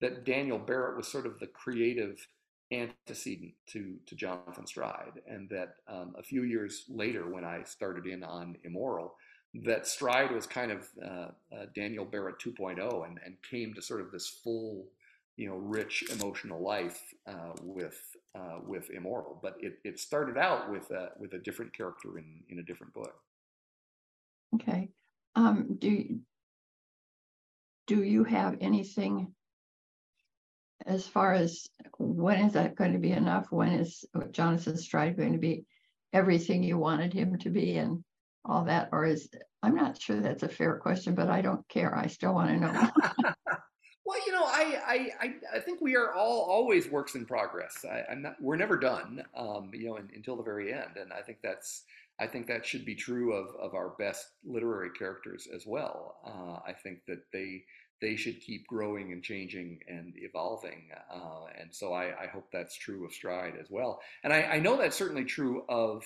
that Daniel Barrett was sort of the creative antecedent to to Jonathan Stride, and that um, a few years later, when I started in on Immoral, that Stride was kind of uh, uh, Daniel Barrett 2.0, and and came to sort of this full, you know, rich emotional life uh, with uh, with Immoral. But it it started out with a with a different character in in a different book. Okay. Um, do do you have anything as far as when is that going to be enough? When is Jonathan Stride going to be everything you wanted him to be and all that? Or is I'm not sure that's a fair question, but I don't care. I still want to know. well, you know, I, I I think we are all always works in progress. I, am not. We're never done. Um, you know, in, until the very end, and I think that's. I think that should be true of, of our best literary characters as well. Uh, I think that they they should keep growing and changing and evolving. Uh, and so I, I, hope that's true of Stride as well. And I, I, know that's certainly true of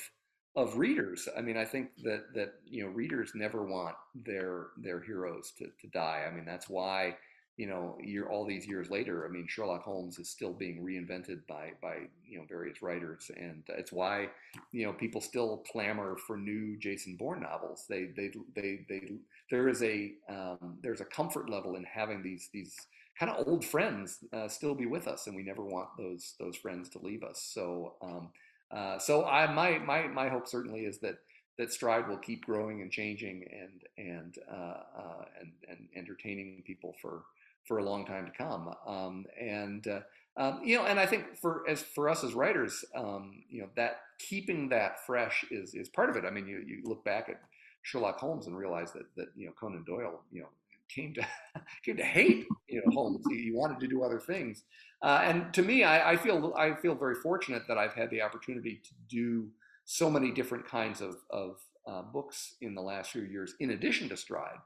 of readers. I mean, I think that that you know readers never want their their heroes to, to die. I mean, that's why you know, year all these years later, I mean, Sherlock Holmes is still being reinvented by by you know various writers, and it's why you know people still clamor for new Jason Bourne novels. They they they they there is a um, there's a comfort level in having these these kind of old friends uh, still be with us, and we never want those those friends to leave us. So um, uh, so I my my my hope certainly is that that Stride will keep growing and changing and and uh, uh and and entertaining people for for a long time to come. Um, and uh, um, you know, and I think for as for us as writers, um, you know, that keeping that fresh is is part of it. I mean, you you look back at Sherlock Holmes and realize that that you know Conan Doyle, you know, came to came to hate you know Holmes. He, wanted to do other things, uh, and to me, I, I feel I feel very fortunate that I've had the opportunity to do so many different kinds of of uh, books in the last few years, in addition to Stride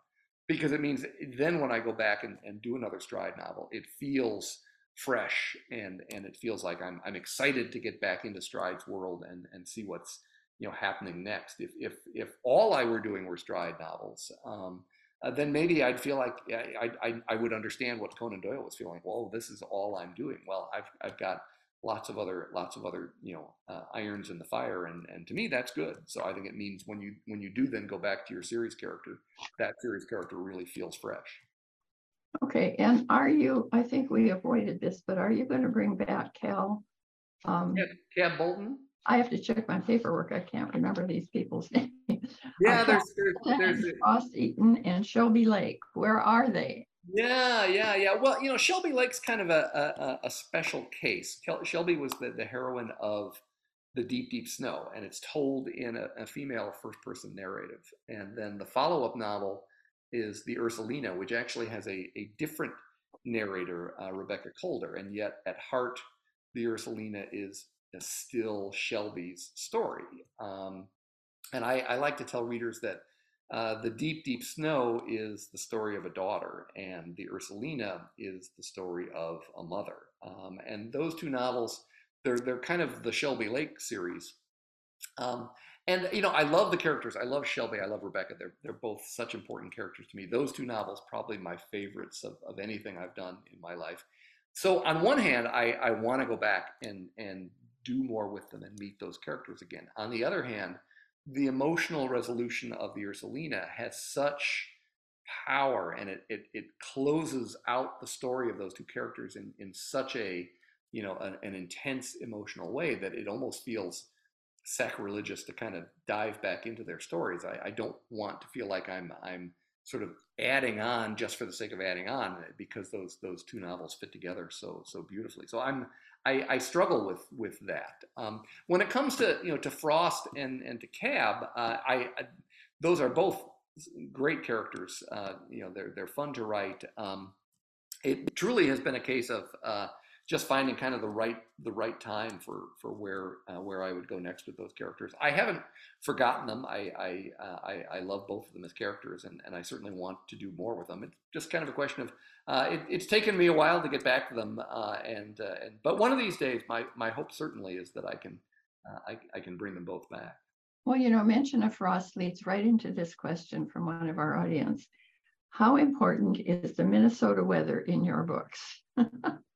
because it means then when I go back and, and do another Stride novel, it feels fresh and and it feels like I'm I'm excited to get back into Stride's world and and see what's you know happening next. If if if all I were doing were Stride novels, um, uh, then maybe I'd feel like I, I I would understand what Conan Doyle was feeling. Well, this is all I'm doing. Well, I've I've got lots of other lots of other you know uh, irons in the fire and and to me that's good. So i think it means when you when you do then go back to your series character that series character really feels fresh. Okay and are you i think we avoided this but are you going to bring back cal um Cab bolton? I have to check my paperwork i can't remember these people's names. Yeah uh, there's there's, there's Frost Easton and shelby lake where are they yeah, yeah, yeah. Well, you know, Shelby Lake's kind of a, a, a special case. Shelby was the, the heroine of The Deep, Deep Snow, and it's told in a, a female first person narrative. And then the follow up novel is The Ursulina, which actually has a, a different narrator, uh, Rebecca Calder. And yet, at heart, The Ursulina is still Shelby's story. Um, and I, I like to tell readers that uh, the Deep, Deep Snow is the story of a daughter, and The Ursulina is the story of a mother. Um, and those two novels, they're, they're kind of the Shelby Lake series. Um, and, you know, I love the characters. I love Shelby. I love Rebecca. They're, they're both such important characters to me. Those two novels, probably my favorites of, of anything I've done in my life. So, on one hand, I, I want to go back and, and do more with them and meet those characters again. On the other hand, the emotional resolution of the Ursulina has such power and it, it, it closes out the story of those two characters in, in such a you know an, an intense emotional way that it almost feels sacrilegious to kind of dive back into their stories. I, I don't want to feel like I'm I'm sort of adding on just for the sake of adding on because those those two novels fit together so so beautifully. So I'm I, I struggle with with that. Um, when it comes to you know to Frost and and to Cab, uh, I, I, those are both great characters. Uh, you know they're they're fun to write. Um, it truly has been a case of uh, just finding kind of the right the right time for for where uh, where I would go next with those characters. I haven't forgotten them. I I, uh, I, I love both of them as characters, and, and I certainly want to do more with them. It's just kind of a question of uh, it, it's taken me a while to get back to them, uh, and uh, and but one of these days, my my hope certainly is that I can uh, I, I can bring them both back. Well, you know, mention of frost leads right into this question from one of our audience. How important is the Minnesota weather in your books?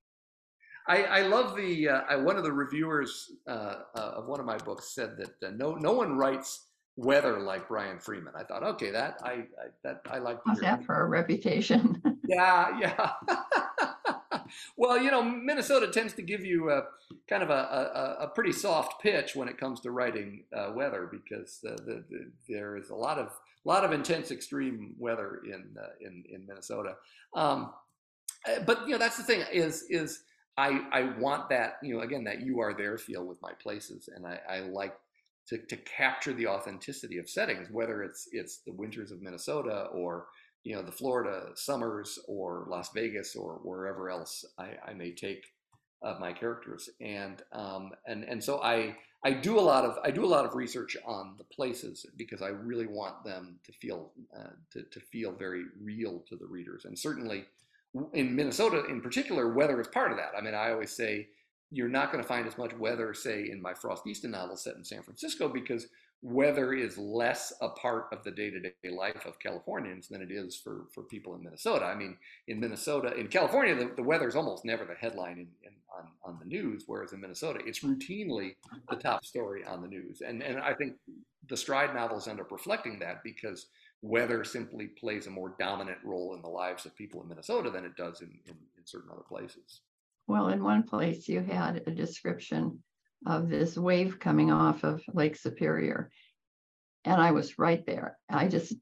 I, I, love the uh, I, one of the reviewers uh, uh, of one of my books said that uh, no no one writes weather like Brian Freeman. I thought, okay, that I, I that I like. How's that for a reputation? yeah, yeah. well, you know, Minnesota tends to give you a kind of a, a, a pretty soft pitch when it comes to writing uh, weather because the, the, the, there is a lot of lot of intense extreme weather in uh, in in Minnesota. Um, uh, but you know, that's the thing is is I I want that you know again that you are there feel with my places, and I, I like to, to capture the authenticity of settings, whether it's it's the winters of Minnesota or you know the Florida summers or Las Vegas or wherever else I, I may take of my characters, and um, and and so I I do a lot of I do a lot of research on the places because I really want them to feel uh, to to feel very real to the readers, and certainly in Minnesota in particular, weather is part of that. I mean, I always say you're not going to find as much weather, say, in my Frost Easton novel set in San Francisco because weather is less a part of the day-to-day life of Californians than it is for, for people in Minnesota. I mean, in Minnesota, in California, the, the weather is almost never the headline in, in, on, on the news, whereas in Minnesota, it's routinely the top story on the news. And, and I think the Stride novels end up reflecting that because weather simply plays a more dominant role in the lives of people in Minnesota than it does in, in, in certain other places. Well, in one place you had a description of this wave coming off of Lake Superior. And I was right there. I just,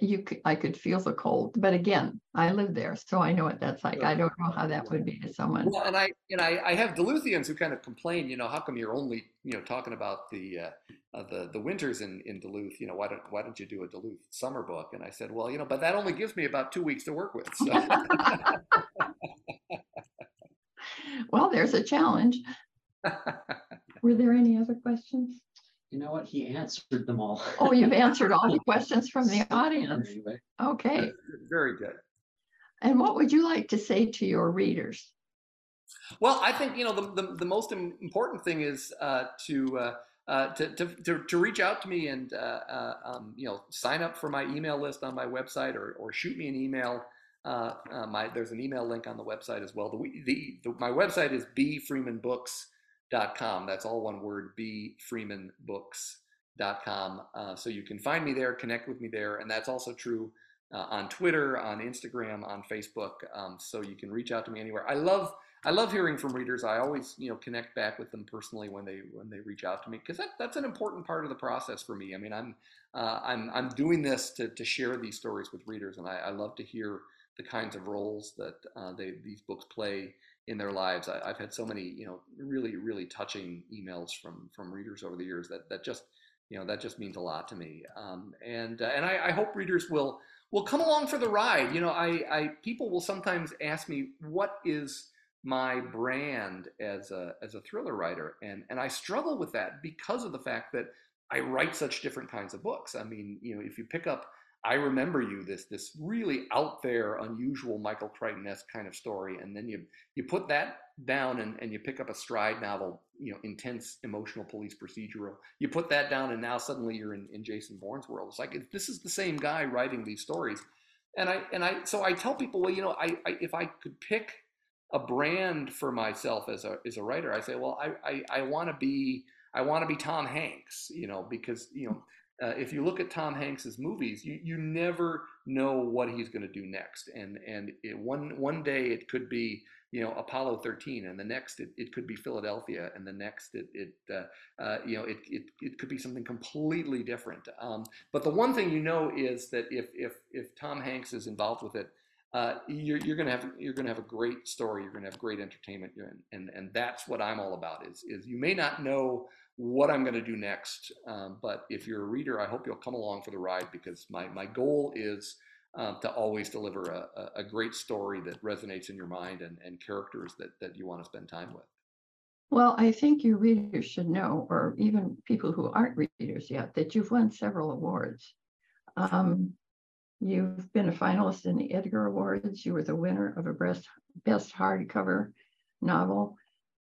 you could, I could feel the cold. But again, I live there, so I know what that's like. I don't know how that would be to someone. Well, and I and I, I have Duluthians who kind of complain, you know, how come you're only, you know, talking about the uh, uh, the the winters in in Duluth? You know, why don't why don't you do a Duluth summer book? And I said, well, you know, but that only gives me about two weeks to work with. So. well, there's a challenge. Were there any other questions? You know what? He answered them all. Oh, you've answered all the questions from the audience. Anyway. Okay. Very good. And what would you like to say to your readers? Well, I think you know the the, the most important thing is uh, to, uh, uh, to, to, to to reach out to me and uh, uh, um, you know sign up for my email list on my website or or shoot me an email. Uh, my there's an email link on the website as well. The, the, the my website is bfreemanbooks.com. That's all one word. bfreemanbooks.com. Uh, so you can find me there, connect with me there, and that's also true uh, on Twitter, on Instagram, on Facebook. Um, so you can reach out to me anywhere. I love I love hearing from readers. I always you know connect back with them personally when they when they reach out to me because that, that's an important part of the process for me. I mean I'm uh, I'm I'm doing this to to share these stories with readers, and I, I love to hear the kinds of roles that uh, they these books play in their lives. I, have had so many you know really really touching emails from from readers over the years that that just you know that just means a lot to me. Um, and uh, and I, I hope readers will will come along for the ride. You know, I, I people will sometimes ask me what is my brand as a as a thriller writer, and and I struggle with that because of the fact that I write such different kinds of books. I mean, you know, if you pick up I remember you this this really out there, unusual Michael Crichton-esque kind of story, and then you you put that down and, and you pick up a stride novel, you know, intense emotional police procedural. You put that down, and now suddenly you're in, in Jason Bourne's world. It's like this is the same guy writing these stories, and I and I so I tell people, well, you know, I, I if I could pick a brand for myself as a as a writer, I say, well, I I, I want to be I want to be Tom Hanks, you know, because you know uh, if you look at Tom Hanks's movies, you, you never know what he's going to do next. And and it, one one day it could be you know Apollo 13, and the next it, it could be Philadelphia, and the next it it uh, uh, you know it, it it could be something completely different. Um, but the one thing you know is that if if if Tom Hanks is involved with it, uh, you're, you're gonna have you're gonna have a great story. You're gonna have great entertainment, and and and that's what I'm all about. Is is you may not know what I'm going to do next. Um, but if you're a reader, I hope you'll come along for the ride because my, my goal is um, to always deliver a, a great story that resonates in your mind and, and characters that, that you want to spend time with. Well, I think your readers should know, or even people who aren't readers yet, that you've won several awards. Um, you've been a finalist in the Edgar Awards. You were the winner of a best, best hardcover novel.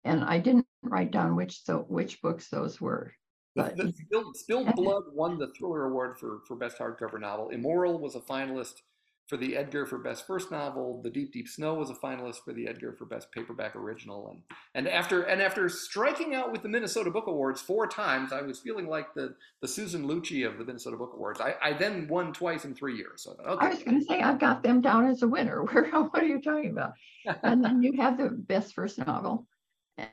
And I didn't write down which so which books those were. But the, the Spilled, Spilled Blood won the Thriller Award for, for Best Hardcover Novel. Immoral was a finalist for the Edgar for Best First Novel. The Deep Deep Snow was a finalist for the Edgar for Best Paperback Original. And and after and after striking out with the Minnesota Book Awards four times, I was feeling like the, the Susan Lucci of the Minnesota Book Awards. I, I then won twice in three years. So I, thought, okay. I was going to say I've got them down as a winner. Where what are you talking about? and then you have the Best First Novel,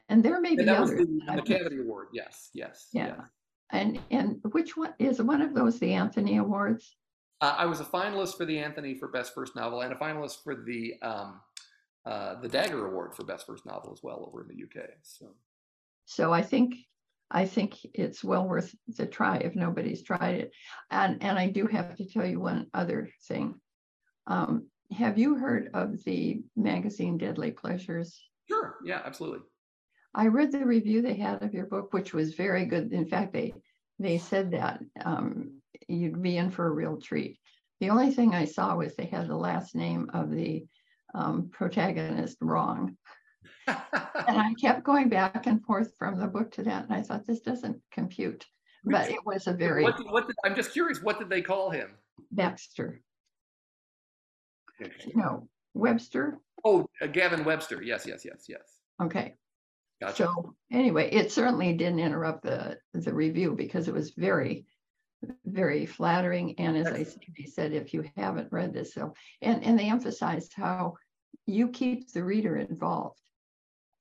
and there may be that others. the Macavity Award. Yes, yes, yeah. yes. And and which one is one of those the Anthony Awards? Uh, I was a finalist for the Anthony for Best First Novel and a finalist for the um, uh, the Dagger Award for Best First Novel as well over in the UK. So, so I think I think it's well worth the try if nobody's tried it. And and I do have to tell you one other thing. Um, have you heard of the magazine Deadly Pleasures? Sure. Yeah, absolutely. I read the review they had of your book, which was very good. In fact, they they said that um, you'd be in for a real treat. The only thing I saw was they had the last name of the um, protagonist wrong. and I kept going back and forth from the book to that, and I thought this doesn't compute. But it was a very. What, what did, I'm just curious. What did they call him? Baxter. No, Webster. Oh, uh, Gavin Webster. Yes, yes, yes, yes. Okay. Gotcha. So anyway, it certainly didn't interrupt the the review because it was very very flattering. And as I said, they said, if you haven't read this, so and and they emphasized how you keep the reader involved.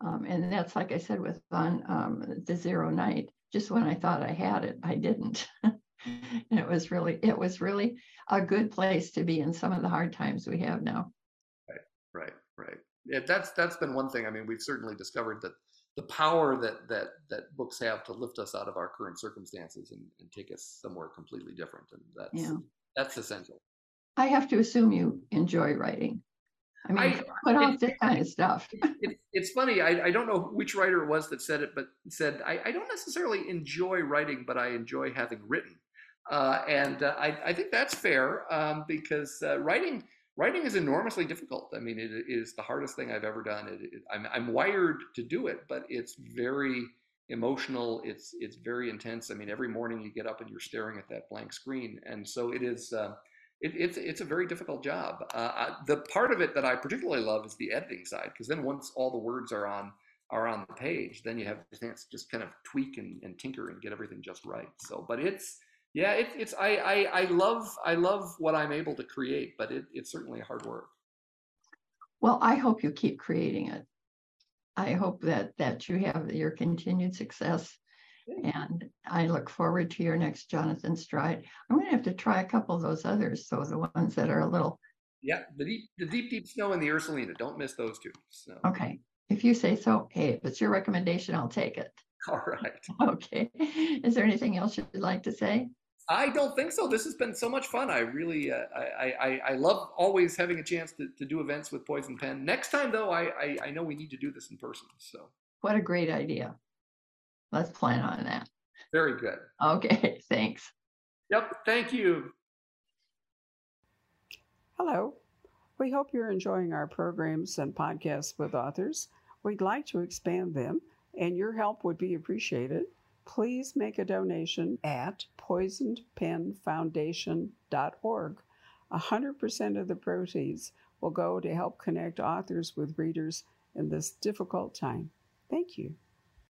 Um, and that's like I said with on um, the Zero Night. Just when I thought I had it, I didn't. and it was really it was really a good place to be in some of the hard times we have now. Right, right, right. Yeah, that's that's been one thing. I mean, we've certainly discovered that the power that that that books have to lift us out of our current circumstances and, and take us somewhere completely different, and that's yeah. that's essential. I have to assume you enjoy writing. I mean, I, put off this kind of stuff. It, it's funny. I, I don't know which writer it was that said it, but said I, I don't necessarily enjoy writing, but I enjoy having written. Uh, and uh, I, I think that's fair um, because uh, writing writing is enormously difficult. I mean, it is the hardest thing I've ever done. It, it, I'm, I'm wired to do it, but it's very emotional. It's it's very intense. I mean, every morning you get up and you're staring at that blank screen, and so it is. Uh, it, it's it's a very difficult job. Uh, I, the part of it that I particularly love is the editing side, because then once all the words are on are on the page, then you have the chance to just kind of tweak and, and tinker and get everything just right. So, but it's yeah, it, it's I, I I love I love what I'm able to create, but it, it's certainly hard work. Well, I hope you keep creating it. I hope that that you have your continued success, and I look forward to your next Jonathan Stride. I'm going to have to try a couple of those others, so the ones that are a little. Yeah, the deep, the deep, deep snow and the Ursulina. Don't miss those two. So. Okay, if you say so. Hey, if it's your recommendation, I'll take it. All right. Okay. Is there anything else you'd like to say? I don't think so. This has been so much fun. I really, uh, I, I, I love always having a chance to, to do events with Poisoned Pen. Next time, though, I, I, I know we need to do this in person. So. What a great idea. Let's plan on that. Very good. Okay. Thanks. Yep. Thank you. Hello. We hope you're enjoying our programs and podcasts with authors. We'd like to expand them, and your help would be appreciated please make a donation at poisonedpenfoundation.org. 100% of the proceeds will go to help connect authors with readers in this difficult time. Thank you.